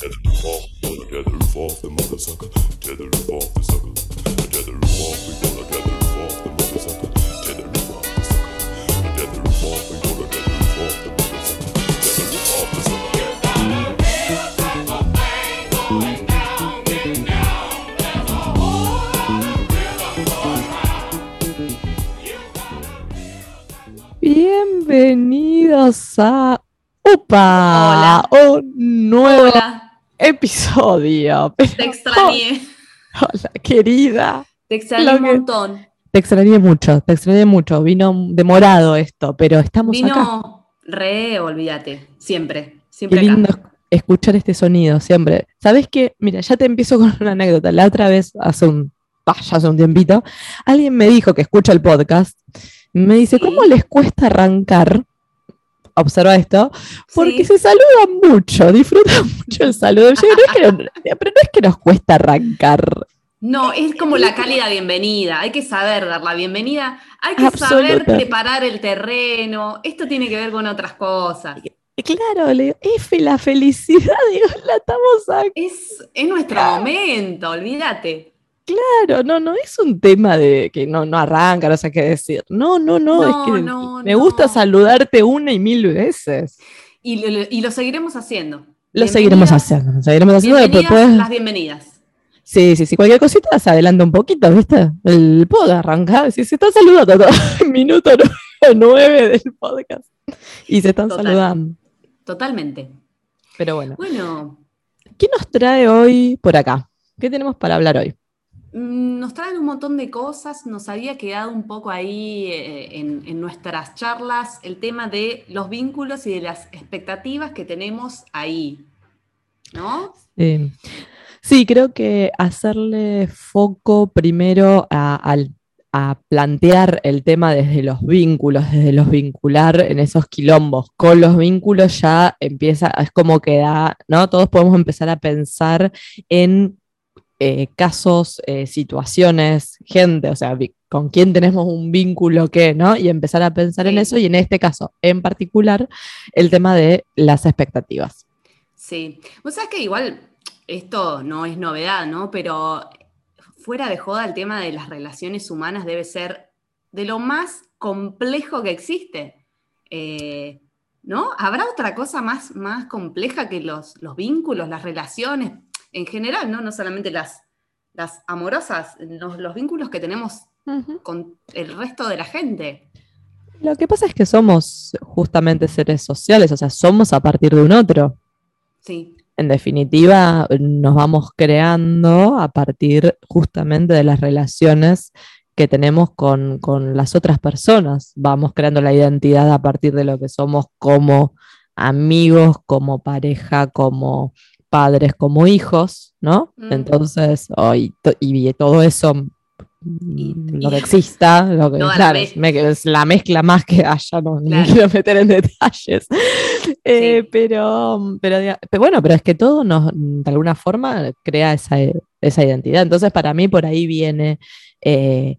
Tether the fall, gonna tether the fall, the mother sucker. Tether the fall, the sucker. Tether the fall, we gonna tether the fall, the mother sucker. Tether the fall, the sucker. Tether the fall, we gonna tether the fall, the mother sucker. Tether the fall, the sucker. Bienvenidos a UPA, un nuevo Hola, episodio. te extrañé. Hola, querida. Te extrañé un que- montón. Te extrañé mucho, te extrañé mucho. Vino demorado esto, pero estamos acá. Vino re, olvídate. Siempre. Qué Siempre acá. lindo escuchar este sonido siempre. ¿Sabes qué? Mira, ya te empiezo con una anécdota. La otra vez, hace un, bah, ya hace un tiempito, alguien me dijo que escucha el podcast. Me dice, Sí. ¿cómo les cuesta arrancar? Observa esto, porque Sí. se saludan mucho, disfrutan mucho el saludo. Pero no es que nos cuesta arrancar. No, es como la cálida bienvenida. Hay que saber dar la bienvenida. Hay que saber preparar el terreno. Esto tiene que ver con otras cosas. Claro, le digo, F, la felicidad, digo, la estamos acá. Es, es nuestro momento, olvídate. Claro, no, no es un tema de que no, no arranca, no sé qué decir. No, no, no, es No, que no, me gusta saludarte una y mil veces. Y lo, y lo seguiremos haciendo. Lo seguiremos haciendo, lo seguiremos haciendo. después puedes- las bienvenidas. Sí, sí, sí, cualquier cosita se adelanta un poquito, ¿viste? El puedo arrancar, si se está saludando todo, minuto nueve del podcast. Y se están Total. saludando. Totalmente. Pero bueno, Bueno, ¿qué nos trae hoy por acá? ¿Qué tenemos para hablar hoy? Mm, Nos traen un montón de cosas, nos había quedado un poco ahí eh, en, nuestras charlas el tema de los vínculos y de las expectativas que tenemos ahí, ¿no? Eh, sí, creo que hacerle foco primero a plantear el tema desde los vínculos, desde los vincular en esos quilombos. Con los vínculos ya empieza, es como que da, ¿no? Todos podemos empezar a pensar en eh, casos, eh, situaciones, gente, o sea, con quién tenemos un vínculo que, ¿no? Y empezar a pensar en eso y en este caso en particular el tema de las expectativas. Sí. Vos sabés que igual esto no es novedad, ¿no? Pero fuera de joda el tema de las relaciones humanas debe ser de lo más complejo que existe. Eh, ¿No? ¿Habrá otra cosa más, más compleja que los, los vínculos, las relaciones en general, ¿no? No solamente las, las amorosas, los, los vínculos que tenemos con el resto de la gente. Lo que pasa es que somos justamente seres sociales, o sea, somos a partir de un otro. Sí, En definitiva, nos vamos creando a partir justamente de las relaciones que tenemos con, con las otras personas. Vamos creando la identidad a partir de lo que somos como amigos, como pareja, como padres, como hijos, ¿no? Mm. Entonces, oh, y, to- y todo eso, Y- mm, lo que exista, lo que, la claro, me- es la mezcla más que haya, no, ni Claro. quiero meter en detalles. Eh, Sí. pero, pero, bueno, pero es que todo nos, de alguna forma, crea esa, esa identidad. Entonces, para mí, por ahí viene eh,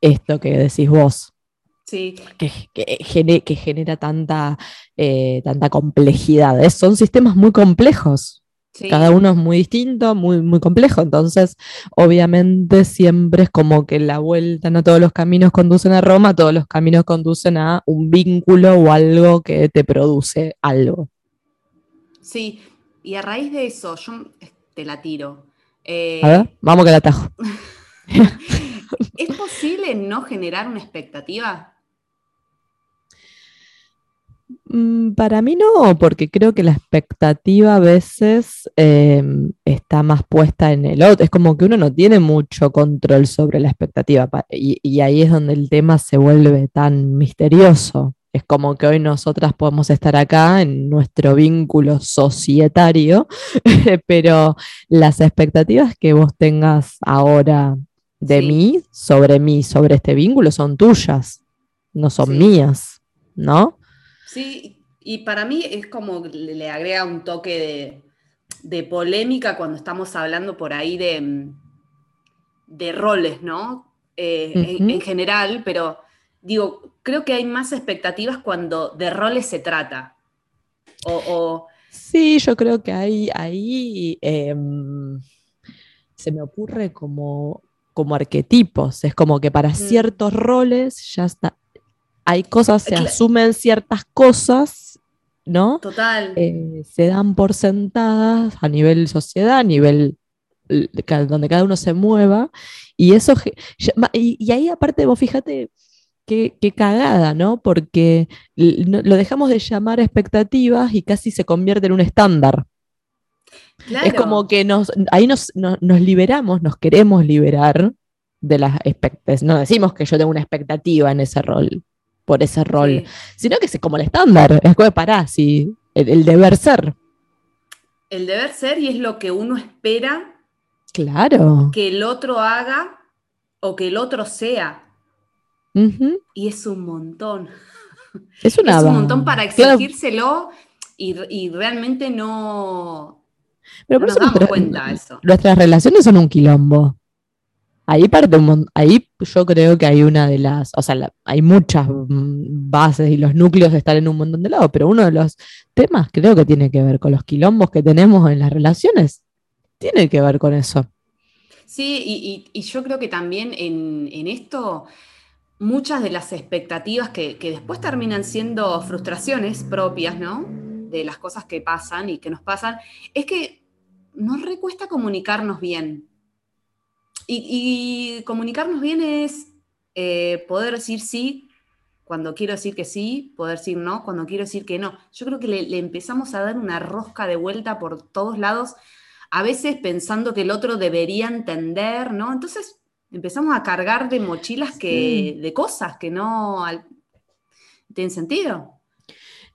esto que decís vos, sí, que, que gene- que genera tanta, eh, tanta complejidad. Es- son sistemas muy complejos. Sí. Cada uno es muy distinto, muy, muy complejo. Entonces, obviamente, siempre es como que la vuelta, no todos los caminos conducen a Roma, todos los caminos conducen a un vínculo o algo que te produce algo. Sí, y a raíz de eso, yo te la tiro. Eh, A ver, vamos que la atajo. ¿Es posible no generar una expectativa? Mm, Para mí no, porque creo que la expectativa a veces eh, está más puesta en el otro. Es como que uno no tiene mucho control sobre la expectativa y, y ahí es donde el tema se vuelve tan misterioso. Es como que hoy nosotras podemos estar acá en nuestro vínculo societario, pero las expectativas que vos tengas ahora de Sí. mí, sobre mí, sobre este vínculo, son tuyas, no son Sí. mías, ¿no? Sí, y para mí es como le agrega un toque de, de polémica cuando estamos hablando por ahí de, mm, de roles, ¿no? Eh, en- general, pero digo, creo que hay más expectativas cuando de roles se trata. O, o Sí, yo creo que ahí, ahí em, se me ocurre como, como arquetipos. Es como que para Mm. ciertos roles ya está. Hay cosas, se Eh, asumen ciertas cosas, ¿no? Total. Eh, se dan por sentadas a nivel sociedad, a nivel ca- donde cada uno se mueva. Y eso, y, y ahí aparte vos fíjate qué, qué cagada, ¿no? Porque lo dejamos de llamar expectativas y casi se convierte en un estándar. claro. Es como que nos, ahí nos, no- nos liberamos, nos queremos liberar de las expectativas. No decimos que yo tengo una expectativa en ese rol, por ese rol, Sí. sino que es como el estándar. Es como, pará, sí, el, el deber ser. El deber ser y es lo que uno espera Claro. que el otro haga o que el otro sea. Y es un montón. Es una es un montón para Claro, exigírselo y, y realmente no, pero no por nos eso damos cuenta de eso. nuestras relaciones son un quilombo. Ahí parte un yo creo que hay una de las, o sea, hay muchas mm, bases y los núcleos están en un montón de lados, pero uno de los temas creo que tiene que ver con los quilombos que tenemos en las relaciones. Tiene que ver con eso. Sí, y, y- y yo creo que también en, en esto muchas de las expectativas que, que después terminan siendo frustraciones propias, ¿no? De las cosas que pasan y que nos pasan, es que nos recuesta comunicarnos bien. Y, y comunicarnos bien es eh, poder decir sí cuando quiero decir que sí, poder decir no cuando quiero decir que no. Yo creo que le, le empezamos a dar una rosca de vuelta por todos lados, a veces pensando que el otro debería entender, ¿no? Entonces empezamos a cargar de mochilas que, de cosas que no al- tienen sentido.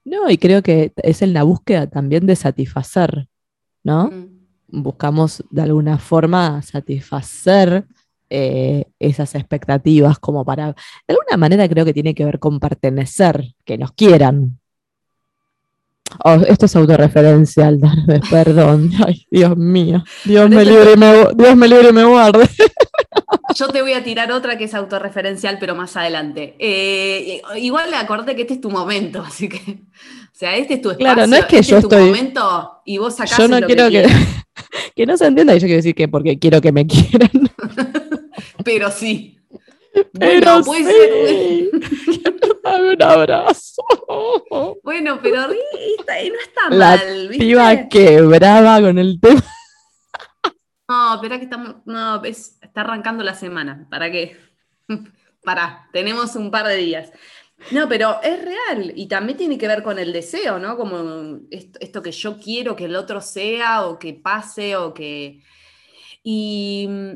No, y creo que es en la búsqueda también de satisfacer, ¿no? Mm. Buscamos de alguna forma satisfacer eh, esas expectativas como para, de alguna manera creo que tiene que ver con pertenecer, que nos quieran. Oh, esto es autorreferencial, perdón. Ay, Dios mío. Dios me libre y me, Dios me libre y me guarde. Yo te voy a tirar otra que es autorreferencial, pero más adelante. Eh, igual acordé que este es tu momento, así que, o sea, este es tu espacio, Claro, no es que este yo es tu estoy- momento y vos sacás Yo no lo quiero que, que no se entienda, y yo quiero decir que porque quiero que me quieran. Pero sí. Pero bueno, puede sí. ser. Dame un abrazo. Bueno, pero está- no está La mal, ¿viste? Piba quebraba con el tema. No, espera que estamos. No, es- arrancando la semana. ¿Para qué? Pará, tenemos un par de días. No, pero es real y también tiene que ver con el deseo, ¿no? Como esto, esto que yo quiero que el otro sea o que pase o que... Y mm,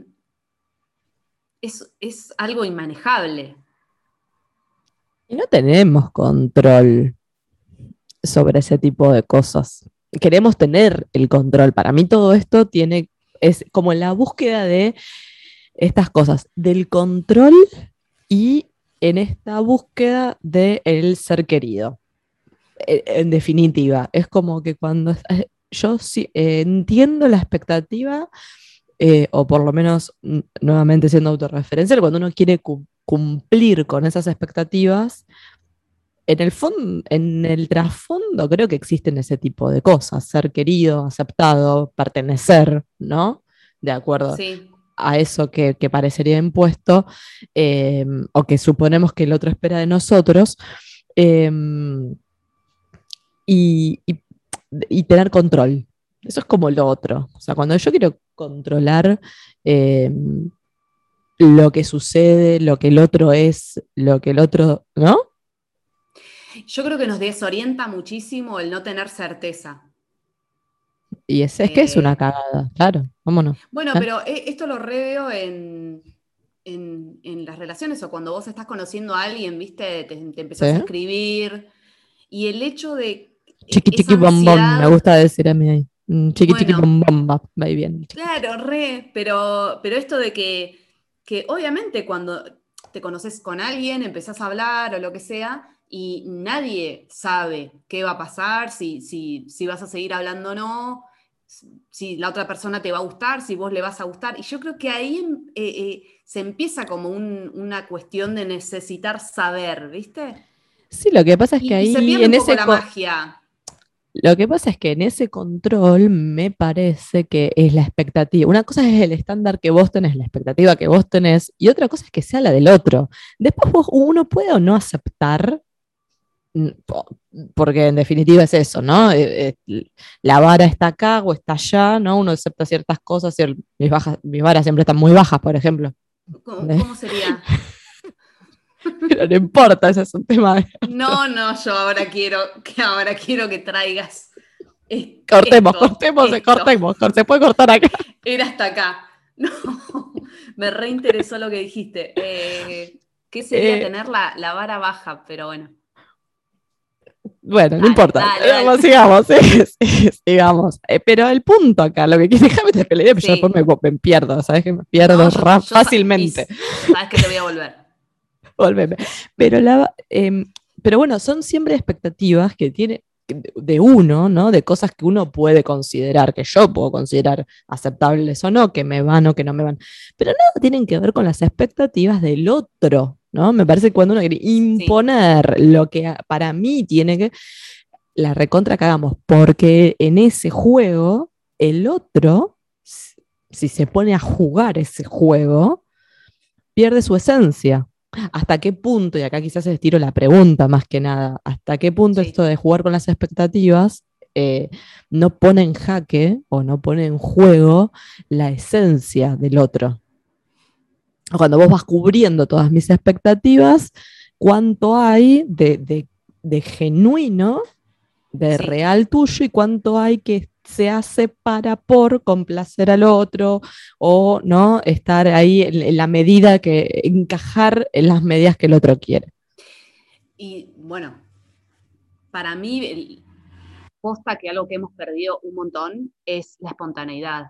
es, es algo inmanejable. Y no tenemos control sobre ese tipo de cosas. Queremos tener el control. Para mí todo esto tiene, es como la búsqueda de estas cosas, del control y en esta búsqueda del ser querido. E- En definitiva, es como que cuando eh, yo sí, eh, entiendo la expectativa, eh, o por lo menos nuevamente siendo autorreferencial, cuando uno quiere cu- cumplir con esas expectativas, en el en el trasfondo creo que existen ese tipo de cosas, ser querido, aceptado, pertenecer, ¿no? De acuerdo Sí. A eso que, que parecería impuesto eh, o que suponemos que el otro espera de nosotros eh, y, y- tener control. Eso es como lo otro. O sea, cuando yo quiero controlar eh, lo que sucede, lo que el otro es, lo que el otro, ¿no? Yo creo que nos desorienta muchísimo el no tener certeza. Y es, es que es una Eh. cagada, claro, vámonos. Bueno, Ah. pero e- esto lo reveo en, en, en las relaciones o cuando vos estás conociendo a alguien, viste, te, te empezás Sí. a escribir y el hecho de... Chiqui esa chiqui bombón, me gusta decir a mí ahí. Mm, Chiqui chiqui bombón, va, bien. Claro, re, pero, pero esto de que, que obviamente cuando te conoces con alguien, empezás a hablar o lo que sea, y nadie sabe qué va a pasar, si, si, si vas a seguir hablando o no, si la otra persona te va a gustar, si vos le vas a gustar. Y yo creo que ahí em- eh, eh, se empieza como un- una cuestión de necesitar saber, ¿viste? Sí, lo que pasa es que y ahí se pierde en un poco ese la magia. Lo que pasa es que en ese control me parece que es la expectativa. Una cosa es el estándar que vos tenés, la expectativa que vos tenés, y otra cosa es que sea la del otro. Después vos, uno puede o no aceptar, porque en definitiva es eso, ¿no? Eh, eh, La vara está acá o está allá, ¿no? Uno acepta ciertas cosas, cier- mis, bajas, mis varas siempre están muy bajas, por ejemplo. ¿Cómo, cómo sería? Pero no importa, ese es un tema. de- No, no, yo ahora quiero que ahora quiero que traigas. Cortemos, cortemos, esto. cortemos, cor- se puede cortar acá. Era hasta acá. No, me reinteresó lo que dijiste. Eh, ¿Qué sería Eh, tener la, la vara baja? Pero bueno. Bueno, no importa. dale, Eh, dale. sigamos, sí, sí, sigamos. Eh, pero el punto acá, lo que quiero, déjame te idea, pero yo Sí. después me, me pierdo, ¿sabes? Que me pierdo No, yo- yo fácilmente. y Sabes que te voy a volver. Volveme. Pero, la, em, pero bueno, son siempre expectativas que tiene de- de uno, ¿no? De cosas que uno puede considerar, que yo puedo considerar aceptables o no, que me van o que no me van. Pero nada tienen que ver con las expectativas del otro, ¿no? Me parece que cuando uno quiere imponer lo que para mí tiene que, la recontra que hagamos, porque en ese juego, el otro, si- si se pone a jugar ese juego, pierde su esencia. ¿Hasta qué punto, y acá quizás estiro la pregunta más que nada, hasta qué punto Sí. esto de jugar con las expectativas eh, no pone en jaque o no pone en juego la esencia del otro? Cuando vos vas cubriendo todas mis expectativas, ¿cuánto hay de, de- de genuino, de Sí. real tuyo y cuánto hay que se hace para por complacer al otro o no estar ahí en, en la medida que encajar en las medidas que el otro quiere. Y bueno, para mí, el, posta que algo que hemos perdido un montón es la espontaneidad.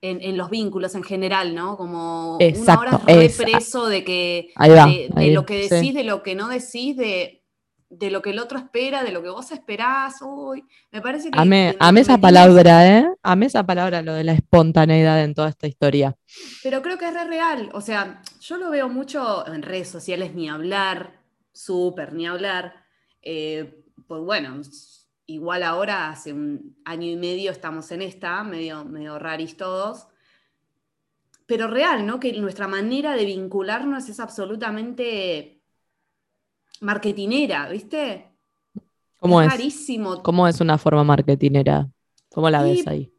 En, en los vínculos en general, ¿no? Como una Exacto, hora re esa. preso de que Ahí va, de, de ahí, lo que sí. decís, de lo que no decís, de, de lo que el otro espera, de lo que vos esperás. Uy, me parece que. Amé, amé esa palabra, ¿eh? Amé esa palabra, lo de la espontaneidad en toda esta historia. Pero creo que es re real. O sea, yo lo veo mucho en redes sociales, ni hablar, súper, ni hablar. Eh, pues bueno, igual ahora, hace un año y medio estamos en esta, medio, medio raris todos. Pero real, ¿no? Que nuestra manera de vincularnos es absolutamente marketinera, ¿viste? ¿Cómo es? rarísimo. ¿Cómo es una forma marketinera? ¿Cómo la Y- ves ahí?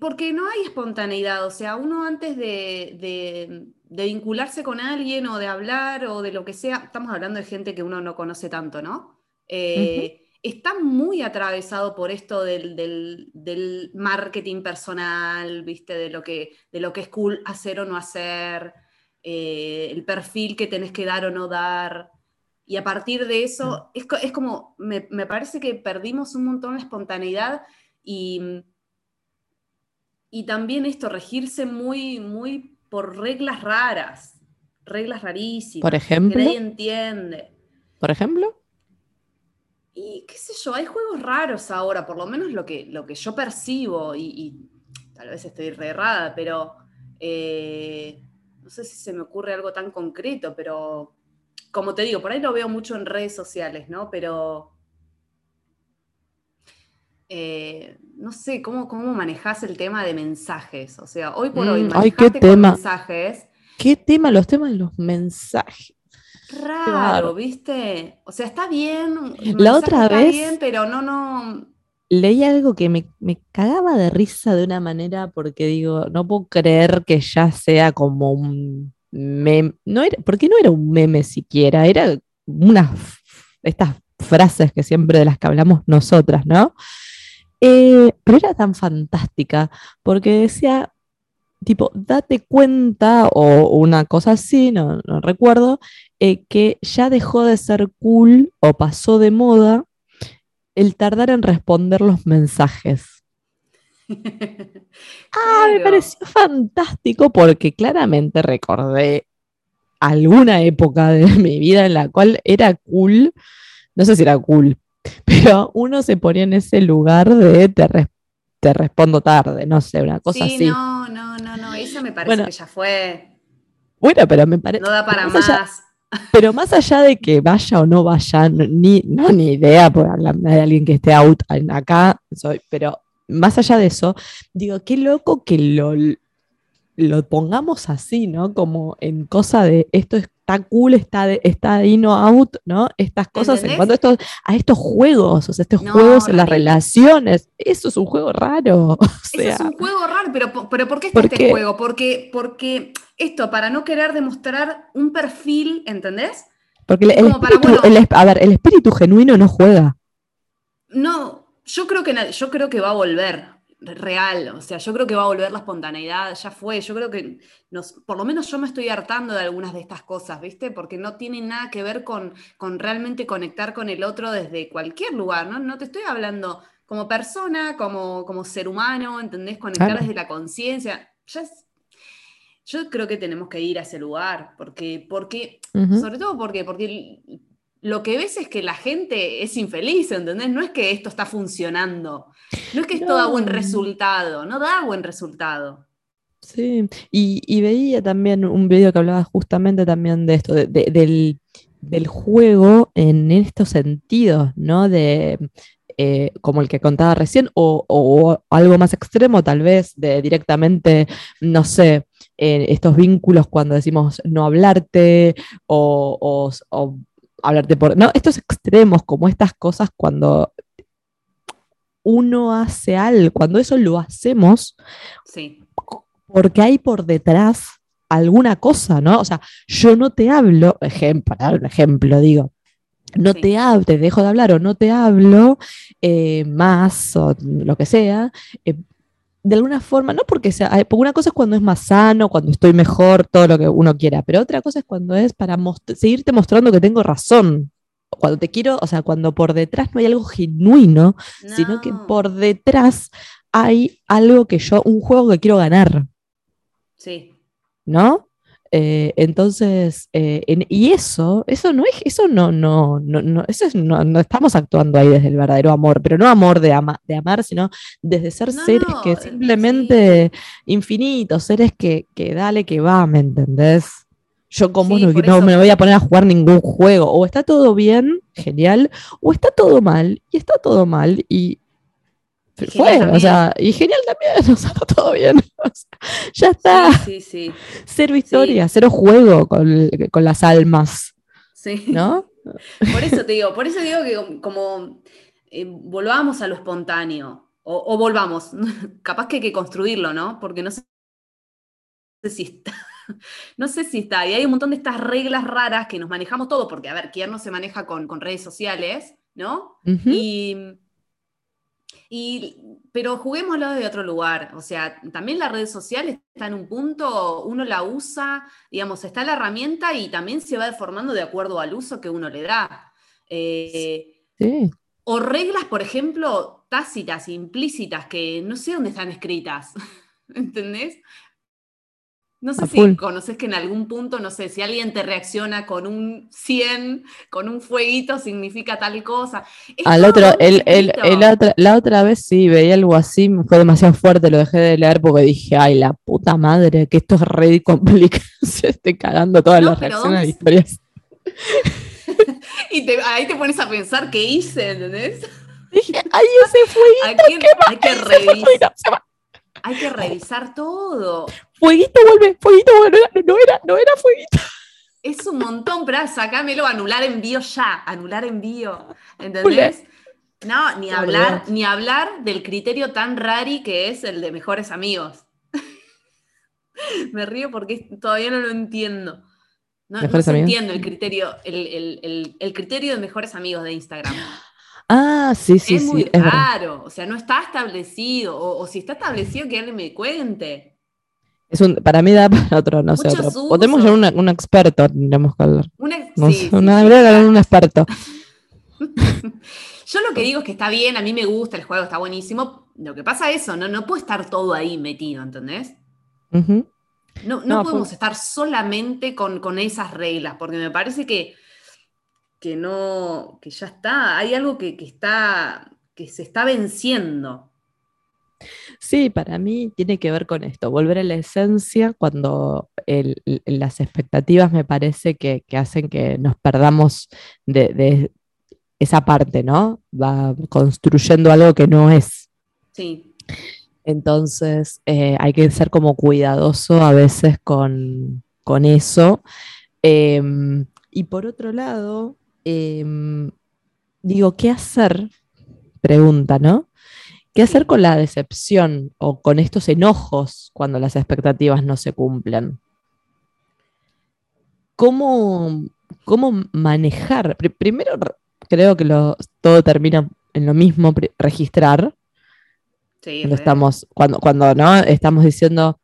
Porque no hay espontaneidad, o sea, uno antes de, de- de vincularse con alguien o de hablar o de lo que sea, estamos hablando de gente que uno no conoce tanto, ¿no? Eh, Está muy atravesado por esto del, del- del marketing personal, ¿viste? De lo, que, de lo que es cool hacer o no hacer, eh, el perfil que tenés que dar o no dar. Y a partir de eso, es, co- es como, me, me parece que perdimos un montón de espontaneidad y, y también esto, regirse muy, muy por reglas raras, reglas rarísimas. Por Que nadie entiende. por ejemplo, Y qué sé yo, hay juegos raros ahora, por lo menos lo que, lo que yo percibo, y, y tal vez estoy re errada, pero eh, no sé si se me ocurre algo tan concreto, pero como te digo, por ahí lo veo mucho en redes sociales, ¿no? Pero eh, no sé, ¿cómo, cómo manejás el tema de mensajes? O sea, hoy por hoy Mm, ay, qué manejaste con tema. mensajes. ¿qué tema? Los temas de los mensajes. Raro, Claro. ¿viste? O sea, está bien. La otra está vez- bien, pero no, no. Leí algo que me, me cagaba de risa de una manera porque digo, no puedo creer que ya sea como un meme. No era, porque no era un meme siquiera, era unas estas frases que siempre de las que hablamos nosotras, ¿no? Eh, pero era tan fantástica porque decía, tipo, date cuenta o una cosa así, no, no recuerdo, eh, que ya dejó de ser cool o pasó de moda el tardar en responder los mensajes. Ah, me pareció fantástico porque claramente recordé alguna época de mi vida en la cual era cool, no sé si era cool, pero uno se ponía en ese lugar de te, te respondo tarde, no sé, una cosa sí, así. no, no, no, no. Esa me parece Bueno, que ya fue. Bueno, pero me parece. No da para eso ya- más. Pero más allá de que vaya o no vaya, ni, no, ni idea, por hablar de alguien que esté out acá, soy, pero más allá de eso, digo, qué loco que lo, lo pongamos así, ¿no? Como en cosa de esto está cool, está, de, está in o out, ¿no? Estas cosas en cuanto a estos, a estos juegos, o sea, estos No, juegos en las relaciones, eso es un juego raro. O Ese sea, es un juego raro, pero, pero ¿por qué está ¿Por este qué? juego? Porque, porque esto, para no querer demostrar un perfil, ¿entendés? porque el, el como para, espíritu, bueno- el es- a ver, el espíritu genuino no juega. No, yo creo que yo creo que va a volver real, o sea, yo creo que va a volver la espontaneidad, ya fue, yo creo que nos, por lo menos yo me estoy hartando de algunas de estas cosas, ¿viste? Porque no tienen nada que ver con, con realmente conectar con el otro desde cualquier lugar, ¿no? No te estoy hablando como persona, como, como ser humano, ¿entendés? Conectar Claro. desde la conciencia. Ya es- yo creo que tenemos que ir a ese lugar, porque, porque sobre todo porque, porque lo que ves es que la gente es infeliz, ¿entendés? No es que esto está funcionando. No es que esto da buen No. resultado, no da buen resultado. Sí, y, y veía también un video que hablaba justamente también de esto, de- de- del, del juego en estos sentidos, ¿no? De eh, como el que contaba recién, o, o algo más extremo, tal vez, de directamente, no sé, eh, estos vínculos cuando decimos no hablarte, o, o- o hablarte por. No, estos extremos, como estas cosas cuando uno hace algo, cuando eso lo hacemos Sí, porque hay por detrás alguna cosa, ¿no? O sea, yo no te hablo, ejemplo, para dar un ejemplo, digo, no Sí. te hablo, te dejo de hablar o no te hablo eh, más o lo que sea, eh, de alguna forma, no porque sea, porque una cosa es cuando es más sano, cuando estoy mejor, todo lo que uno quiera, pero otra cosa es cuando es para most- seguirte mostrando que tengo razón. Cuando te quiero, o sea, cuando por detrás no hay algo genuino, sino que por detrás hay algo que yo, un juego que quiero ganar. Sí, ¿no? Eh, entonces, eh, en- y eso, eso no es, eso no, no, no, no, eso es, no, no estamos actuando ahí desde el verdadero amor, pero no amor de, ama- de amar, sino desde ser No, seres que simplemente infinitos, seres que, que dale que va, ¿me entendés? Yo como Sí, no, me voy a poner a jugar ningún juego, o está todo bien, genial, o está todo mal, y está todo mal, y Fue, o sea, y genial también, o sea, está todo bien, o sea, ya está. sí, sí, sí, Cero historia, cero juego con, con las almas, sí. ¿no? Por eso te digo, por eso digo que como eh, volvamos a lo espontáneo, o, o volvamos, capaz que hay que construirlo, ¿no? Porque no sé si está, no sé si está, y hay un montón de estas reglas raras que nos manejamos todo, porque a ver, ¿quién no se maneja con, con redes sociales, ¿no? Y, y- pero juguémoslo de otro lugar. O sea, también la red social está en un punto, uno la usa, digamos, está la herramienta y también se va deformando de acuerdo al uso que uno le da. Eh, Sí. o reglas, por ejemplo, tácitas, implícitas, que no sé dónde están escritas. ¿Entendés? No sé A si conoces que en algún punto, no sé, si alguien te reacciona con un 100, con un fueguito, significa tal cosa. Es Al otro, muy el, el- chiquito. el otra, la otra vez sí veía algo así, me fue demasiado fuerte, lo dejé de leer porque dije, ay, la puta madre, que esto es re complicado, se esté cagando todas No, las reacciones ¿dónde- historias. Y te- ahí te pones a pensar qué hice, ¿entendés? Dije, ay, ese fueguito, que, hay que, ese hay que revisar todo. fueguito vuelve, fueguito vuelve, no era, no era, fueguito. Es un montón, pero sacámelo, anular envío ya, anular envío. ¿Entendés? No, ni hablar, ni hablar del criterio tan rari que es el de mejores amigos. Me río porque todavía no lo entiendo. No, no entiende el criterio, el, el- el- el criterio de mejores amigos de Instagram. Ah, sí, sí, es sí, muy es verdad. raro, o sea, no está establecido, o, o si está establecido que alguien me cuente. Es un, para mí da para otro, no sé, otro. Podemos llamar un, un experto, tendremos que hablar. Una, No sí, sé, sí, una, claro. un experto. Yo lo que digo es que está bien, a mí me gusta, el juego está buenísimo. Lo que pasa es eso, no, no puede estar todo ahí metido, ¿entendés? No, no No, podemos estar solamente con, con esas reglas, porque me parece que, que no, que ya está, hay algo que, que está, que se está venciendo. Sí, para mí tiene que ver con esto, volver a la esencia cuando el- las expectativas me parece que, que hacen que nos perdamos de, de esa parte, ¿no? Va construyendo algo que no es. Sí, Entonces, eh, hay que ser como cuidadoso a veces con, con eso. Em, y por otro lado, em, digo, ¿qué hacer? Pregunta, ¿no? ¿Qué hacer con la decepción o con estos enojos cuando las expectativas no se cumplen? ¿Cómo, cómo manejar? Pri- primero, re- creo que lo- todo termina en lo mismo, registrar. sí. Cuando estamos, cuando, cuando no estamos diciendo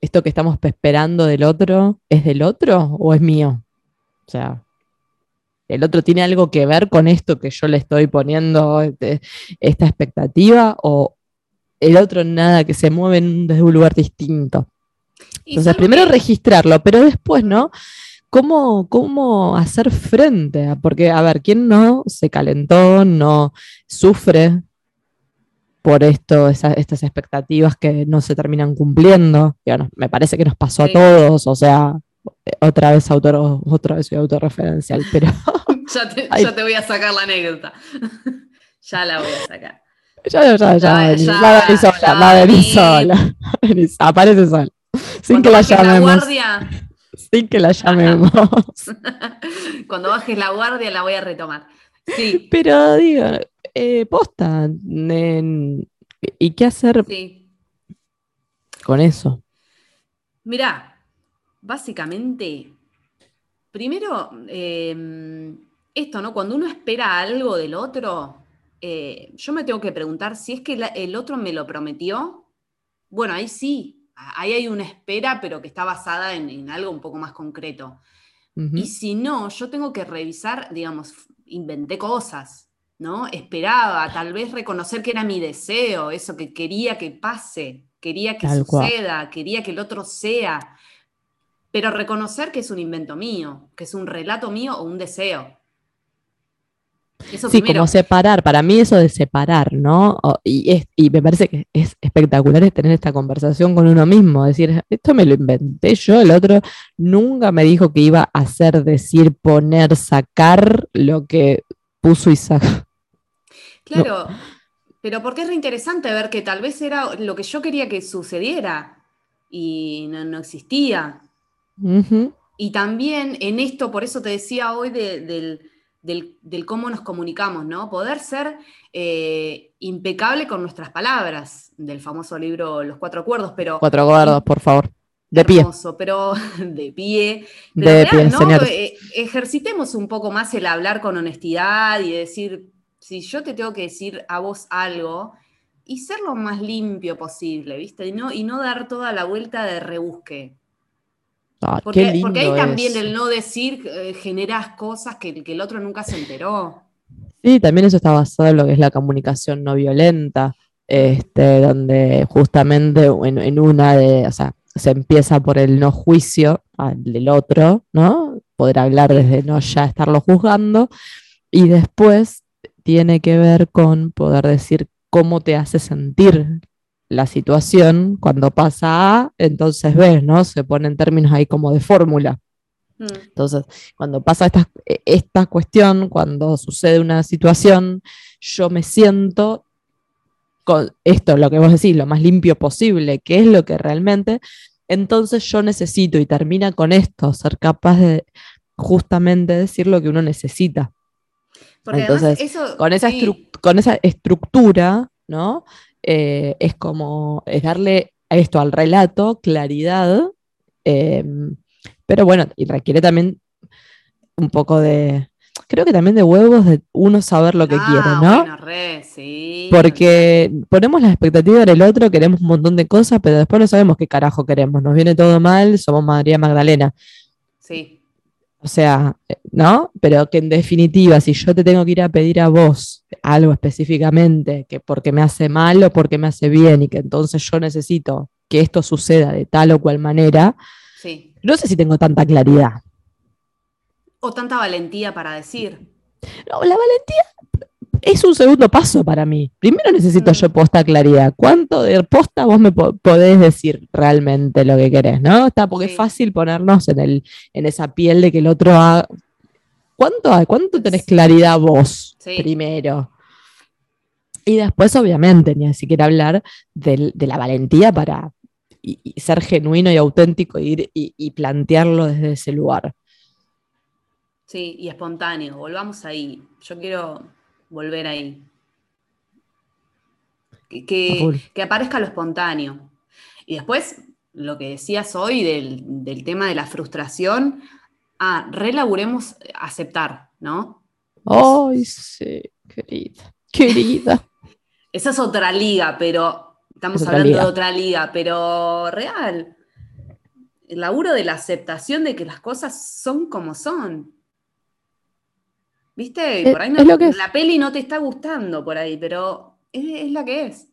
esto que estamos esperando del otro, ¿es del otro o es mío? O sea, ¿el otro tiene algo que ver con esto que yo le estoy poniendo este, esta expectativa? ¿O el otro nada que se mueve en- desde un lugar distinto? Entonces, primero registrarlo, pero después, ¿no? ¿Cómo, cómo hacer frente? Porque, a ver, ¿quién no se calentó, no sufre por esto, esa- estas expectativas que no se terminan cumpliendo? Bueno, me parece que nos pasó Sí. a todos, o sea, otra vez autor, otra vez soy autorreferencial, pero ya, te, ya te voy a sacar la anécdota. ya la voy a sacar. ya, ya, ya, Ya, va a venir, sola, va a venir sola, aparece sola, sin Cuando que la bajes la llamemos, guardia, sin que la llamemos. cuando bajes la guardia la voy a retomar. Sí, Pero digo, eh, posta, nen, ¿y qué hacer sí. con eso? Mirá, básicamente, primero, eh, esto, ¿no? Cuando uno espera algo del otro, eh, yo me tengo que preguntar si es que la- el otro me lo prometió. Bueno, ahí sí, ahí hay una espera, pero que está basada en, en algo un poco más concreto. Y si no, yo tengo que revisar, digamos, inventé cosas, ¿no? Esperaba, tal vez reconocer que era mi deseo, eso que quería que pase, quería que Tal cual. suceda, quería que el otro sea, pero reconocer que es un invento mío, que es un relato mío o un deseo. Eso Sí, primero. como separar, para mí eso de separar, ¿no? Y, es- y me parece que es espectacular es tener esta conversación con uno mismo, decir, esto me lo inventé yo, el otro nunca me dijo que iba a hacer, decir, poner, sacar lo que puso y sacó. Claro, pero porque es reinteresante ver que tal vez era lo que yo quería que sucediera y no, no existía. Y también en esto, por eso te decía hoy de- del, del- del cómo nos comunicamos, ¿no? Poder ser eh, impecable con nuestras palabras, del famoso libro Los Cuatro Acuerdos, pero... Cuatro gordos, por favor. De pie. pero de pie. Pero De real, pie, ¿no? Eh, ejercitemos un poco más el hablar con honestidad y decir, si yo te tengo que decir a vos algo, y ser lo más limpio posible, ¿viste? Y no, y no dar toda la vuelta de rebusque. Ah, Porque, qué porque ahí también el no decir eh, generas cosas que, que el otro nunca se enteró. Sí, también eso está basado en lo que es la comunicación no violenta, este, donde justamente en, en una de, o sea, se empieza por el no juicio del otro, ¿no? Poder hablar desde no ya estarlo juzgando, y después tiene que ver con poder decir cómo te hace sentir la situación cuando pasa A, entonces ves, ¿no? Se ponen términos ahí como de fórmula. Mm, Entonces, cuando pasa esta, e- esta cuestión, cuando sucede una situación, yo me siento con esto, lo que vos decís, lo más limpio posible, que es lo que realmente, entonces yo necesito, y termina con esto, ser capaz de justamente decir lo que uno necesita. Porque Entonces, eso, Con esa, sí, con esa estructura, ¿no? Eh, es como, es darle a esto al relato claridad, eh, pero bueno, y requiere también un poco de, creo que también de huevos de uno saber lo que ah, quiere, ¿no? Bueno, re, sí. Porque ponemos la expectativa en el otro, queremos un montón de cosas, pero después no sabemos qué carajo queremos. Nos viene todo mal, somos María Magdalena. Sí, O sea, eh, ¿no? Pero que en definitiva, si yo te tengo que ir a pedir a vos algo específicamente, que porque me hace mal o porque me hace bien, y que entonces yo necesito que esto suceda de tal o cual manera, sí. no sé si tengo tanta claridad. O tanta valentía para decir. No, la valentía, es un segundo paso para mí. Primero necesito yo posta claridad. ¿Cuánto de posta vos me po- podés decir realmente lo que querés, no? Está porque Sí. es fácil ponernos en, el, en esa piel de que el otro haga. ¿Cuánto? ¿Cuánto tenés claridad vos Sí. primero? Y después, obviamente, ni siquiera hablar del- de la valentía para y- y ser genuino y auténtico e ir y, y plantearlo desde ese lugar. Sí, y espontáneo. Volvamos ahí. Yo quiero volver ahí. Que, que, aparezca lo espontáneo. Y después, lo que decías hoy del, del tema de la frustración, ah, relaburemos aceptar, ¿no? Ay, sí, querida, querida. Esa es otra liga, pero estamos Es hablando liga. de otra liga, pero real. El laburo de la aceptación de que las cosas son como son. ¿Viste? Es- por ahí es lo que es. la peli no te está gustando por ahí, pero es, la que es.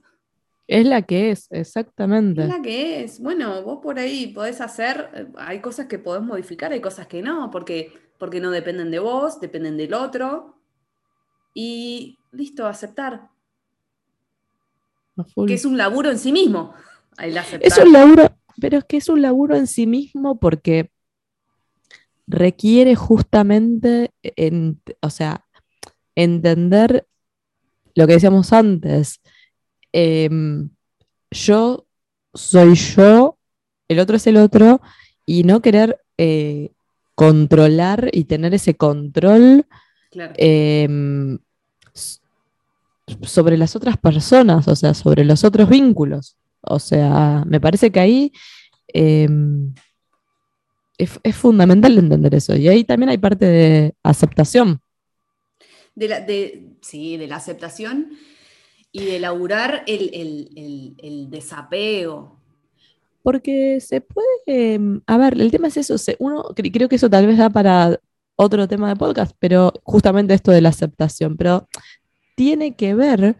Es la que es, exactamente. Es la que es. Bueno, vos por ahí podés hacer, eh, hay cosas que podés modificar, hay cosas que no, porque, porque no dependen de vos, dependen del otro. Y listo, aceptar. Que es un laburo en sí mismo. El aceptar. Es un laburo, pero es que es un laburo en sí mismo porque requiere justamente, en- o sea, entender lo que decíamos antes. em, yo soy yo, el otro es el otro, y no querer eh, controlar y tener ese control Claro. em, sobre las otras personas, o sea, sobre los otros vínculos. O sea, me parece que ahí em, es, es fundamental entender eso. Y ahí también hay parte de aceptación. De la, de, sí, de la aceptación y de elaborar el, el- el- el desapego. Porque se puede, em, a ver, el tema es eso, se- uno, cre- creo que eso tal vez da para otro tema de podcast, pero justamente esto de la aceptación, pero tiene que ver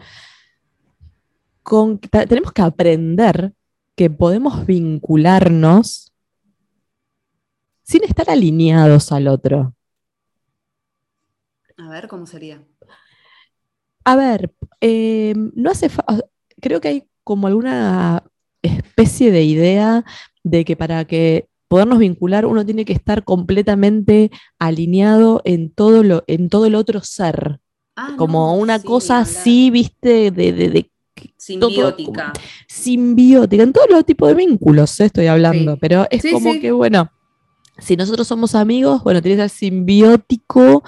con, tenemos que aprender que podemos vincularnos sin estar alineados al otro. A ver, ¿cómo sería? A ver, eh, no hace creo que hay como alguna especie de idea de que para que podernos vincular uno tiene que estar completamente alineado en todo lo, en todo el otro ser, Ah, como no, una sí, cosa así, viste, de, de- de Simbiótica. simbiótica, en todos los tipos de vínculos eh, estoy hablando, Sí. pero es Sí, como que, bueno, si nosotros somos amigos, bueno, tiene que ser simbiótico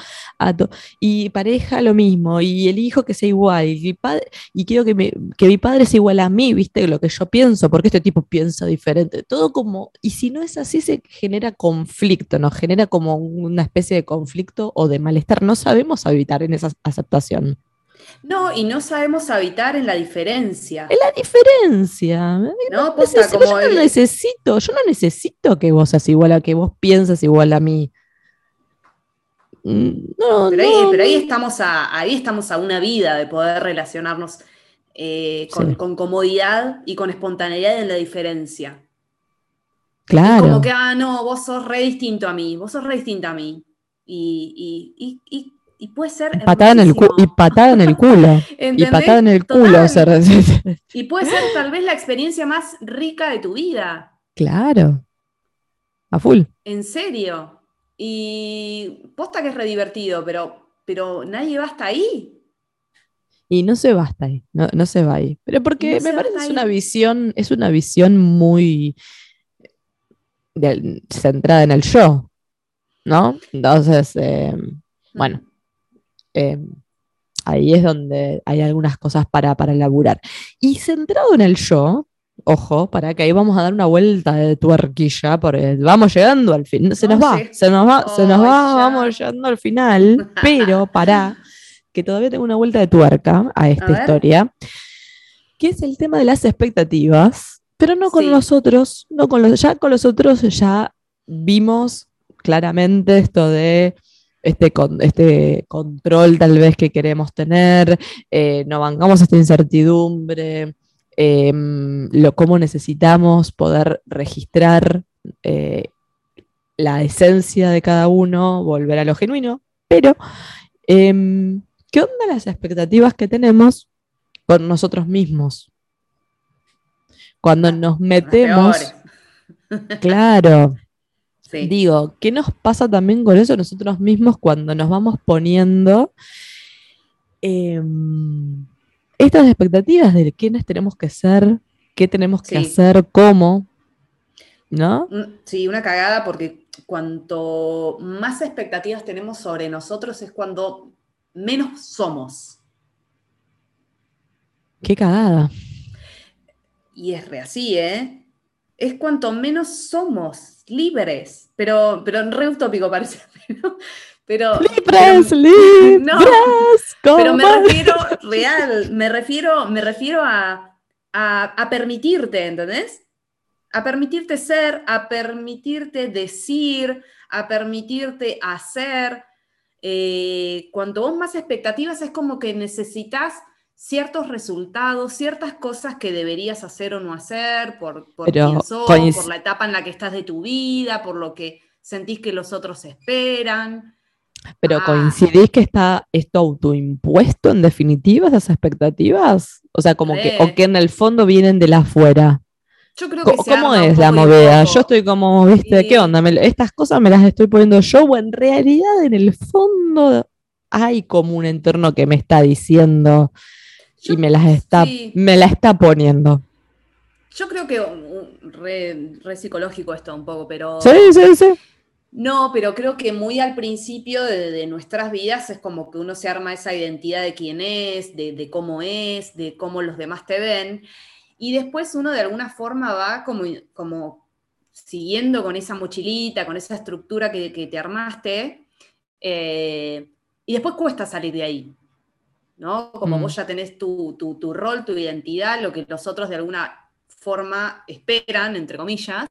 y pareja lo mismo, y el hijo que sea igual, y, padre, y quiero que, mi- que mi padre sea igual a mí, viste, lo que yo pienso, porque este tipo piensa diferente, todo como, y si no es así, se genera conflicto, nos genera como una especie de conflicto o de malestar, no sabemos habitar en esa aceptación. No, y no sabemos habitar en la diferencia. Es la diferencia. ¿No? Posta, Necesito- como yo no necesito, yo no necesito que vos seas igual a que vos piensas igual a mí. Mm, No, Pero ahí, no, pero ahí no. estamos a, ahí estamos a una vida de poder relacionarnos eh, con, Sí. con comodidad y con espontaneidad en la diferencia. Claro. Como que, ah, no, vos sos re distinto a mí, vos sos re distinta a mí. Y, y, y, y, y puede ser. Patada en el y patada en el culo. y patada en el culo. O sea, Y puede ser tal vez la experiencia más rica de tu vida. claro. A full. En serio. Y posta que es re divertido, pero, pero nadie va hasta ahí. Y no se va hasta ahí, no, no se va ahí. Pero porque No me parece es una visión, es una visión muy del- centrada en el yo, ¿no? Entonces, eh, bueno, eh, ahí es donde hay algunas cosas para, para elaborar. Y centrado en el yo, ojo, para que ahí vamos a dar una vuelta de tuerquilla, porque vamos llegando al fin. Se nos va, se nos va, se nos va, vamos llegando al final, pero para que todavía tengo una vuelta de tuerca a esta A historia, que es el tema de las expectativas, pero no con Sí. los otros, no con los, ya con los otros ya vimos claramente esto de este, con, este control tal vez que queremos tener, eh, no bancamos esta incertidumbre, em, lo, cómo necesitamos poder registrar eh, la esencia de cada uno, volver a lo genuino, pero em, ¿qué onda las expectativas que tenemos con nosotros mismos? Cuando nos metemos, claro, Sí. digo, ¿qué nos pasa también con eso nosotros mismos cuando nos vamos poniendo em, estas expectativas de quiénes tenemos que ser, qué tenemos que Sí. hacer, cómo, ¿no? Un- Sí, una cagada porque cuanto más expectativas tenemos sobre nosotros es cuando menos somos. Qué cagada. Y es re así, ¿eh? Es cuanto menos somos libres. Pero, pero re utópico parece. Pero, pero, Libres, pero- libres, No, pero me refiero real, me refiero, me refiero a, a, a permitirte, ¿entendés? A permitirte ser, a permitirte decir, a permitirte hacer. Eh, cuanto vos más expectativas es como que necesitas ciertos resultados, ciertas cosas que deberías hacer o no hacer, por, quién sos, por la etapa en la que estás de tu vida, por lo que sentís que los otros esperan. Pero Ah. coincidís que está esto autoimpuesto en definitiva, esas expectativas. O sea, como que, o que en el fondo vienen de la afuera. Yo creo que ¿Cómo es la movida? Yo estoy como, viste, Y- ¿qué onda? Me- estas cosas me las estoy poniendo yo, o en realidad en el fondo hay como un entorno que me está diciendo Yo- y me las está, sí. me la está poniendo. Yo creo que re, re psicológico esto un poco, pero Sí, sí, sí. no, pero creo que muy al principio de, de nuestras vidas es como que uno se arma esa identidad de quién es, de, de cómo es, de cómo los demás te ven, y después uno de alguna forma va como, como siguiendo con esa mochilita, con esa estructura que, que te armaste, eh, y después cuesta salir de ahí. ¿No? Como Mm. vos ya tenés tu, tu- tu rol, tu identidad, lo que los otros de alguna forma esperan, entre comillas,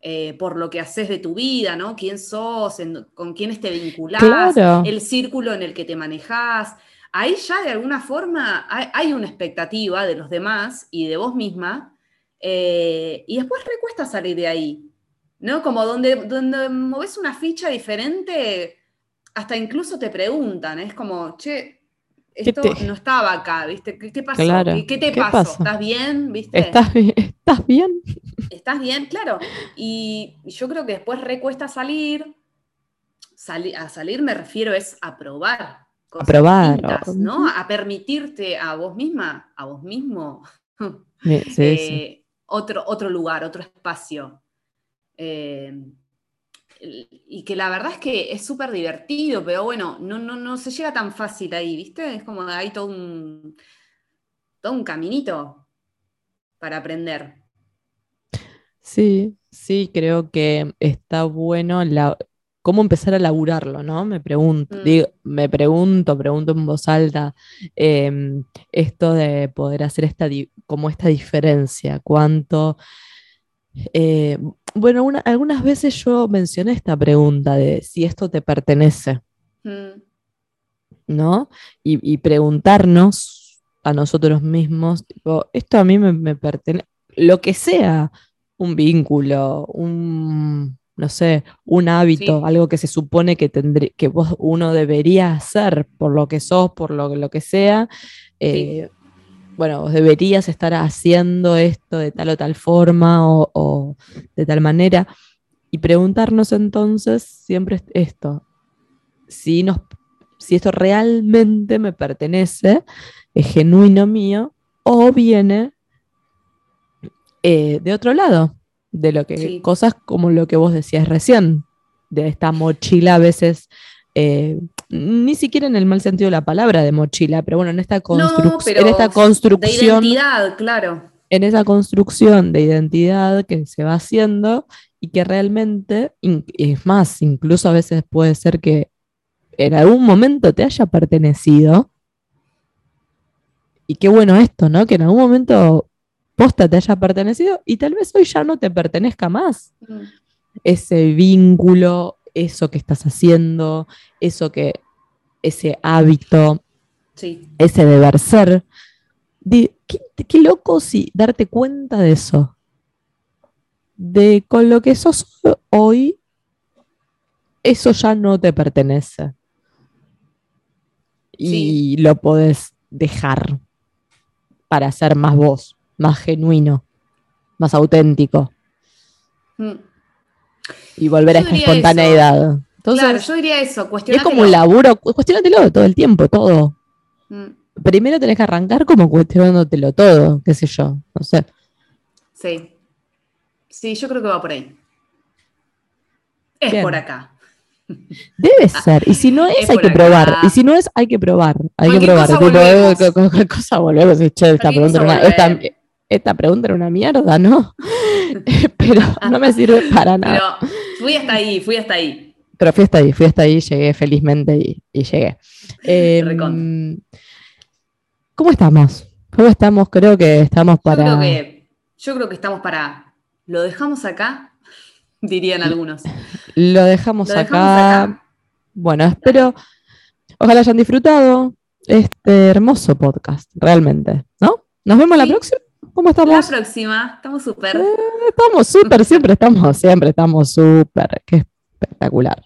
eh, por lo que haces de tu vida, ¿no? ¿Quién sos? En- ¿Con quiénes te vinculás? Claro. El círculo en el que te manejás. Ahí ya de alguna forma hay, hay una expectativa de los demás y de vos misma, eh, y después recuesta salir de ahí, ¿no? Como donde, donde moves una ficha diferente, hasta incluso te preguntan, es como, che, esto te- no estaba acá, ¿viste? ¿Qué, qué pasó? Claro, ¿Qué, te ¿qué pasó? pasó? ¿Estás bien? ¿Viste? ¿Estás, bi- ¿Estás bien? ¿Estás bien? Claro. Y yo creo que después recuesta salir. Sali- a salir me refiero es a probar. cosas probar, distintas, ¿no? A permitirte a vos misma, a vos mismo, Sí, sí, sí. eh, Otro, otro lugar, otro espacio. Eh, y que la verdad es que es súper divertido, pero bueno, no, no, no se llega tan fácil ahí, ¿viste? Es como hay todo un, todo un caminito para aprender. Sí, sí, creo que está bueno la, cómo empezar a laburarlo, ¿no? Me pregunto, Mm. digo, me pregunto, pregunto en voz alta, em, esto de poder hacer esta, como esta diferencia, cuánto... eh, bueno, una- algunas veces yo mencioné esta pregunta de si esto te pertenece, Mm, ¿no? Y, y preguntarnos a nosotros mismos, tipo, esto a mí me, me pertenece, lo que sea, un vínculo, un, no sé, un hábito, Sí. algo que se supone que, tendrí- que vos, uno debería hacer por lo que sos, por lo, lo que sea. eh, Bueno, vos deberías estar haciendo esto de tal o tal forma o, o de tal manera. Y preguntarnos entonces siempre es- esto, si, nos, si esto realmente me pertenece, es genuino mío, o viene eh, de otro lado, de lo que, Sí. cosas como lo que vos decías recién, de esta mochila a veces, eh, ni siquiera en el mal sentido de la palabra de mochila, pero bueno, en esta, construc- No, pero en esta de construcción identidad, claro. en esa construcción de identidad que se va haciendo y que realmente, es más, incluso a veces puede ser que en algún momento te haya pertenecido. Y qué bueno esto, ¿no? Que en algún momento posta te haya pertenecido y tal vez hoy ya no te pertenezca más. Mm, Ese vínculo, eso que estás haciendo, eso que, ese hábito, Sí, ese deber ser. Qué, qué loco si darte cuenta de eso. De con lo que sos hoy, eso ya no te pertenece. y lo podés dejar para ser más vos, más genuino, más auténtico Mm. y volver a esta espontaneidad. Entonces, claro, yo diría eso, es como un laburo, cuestionatelo todo el tiempo, todo. Mm, Primero tenés que arrancar como cuestionándotelo todo, qué sé yo, no sé. Sí. Sí, yo creo que va por ahí. Es Bien. por acá. Debe ser. Y si no es, Es hay que acá. probar. Y si no es, hay que probar. Hay que probar. cosa volvemos. eh, cosa volvemos. Che, esta pregunta, era cosa una, esta, pregunta era una mierda, ¿no? Pero no me sirve para nada. Pero fui hasta ahí, fui hasta ahí. Pero fui hasta ahí, fui hasta ahí, llegué felizmente y, y llegué. Eh, Recontra. ¿Cómo estamos? ¿Cómo estamos? Creo que estamos Yo para. creo que, yo creo que estamos para. ¿Lo dejamos acá? Dirían algunos. Lo dejamos, Lo acá. dejamos acá. Bueno, espero. Ojalá hayan disfrutado este hermoso podcast, realmente. ¿No? Nos vemos la próxima. ¿Cómo La estamos? próxima, estamos súper. Estamos súper, siempre estamos, siempre estamos súper. Qué espectacular.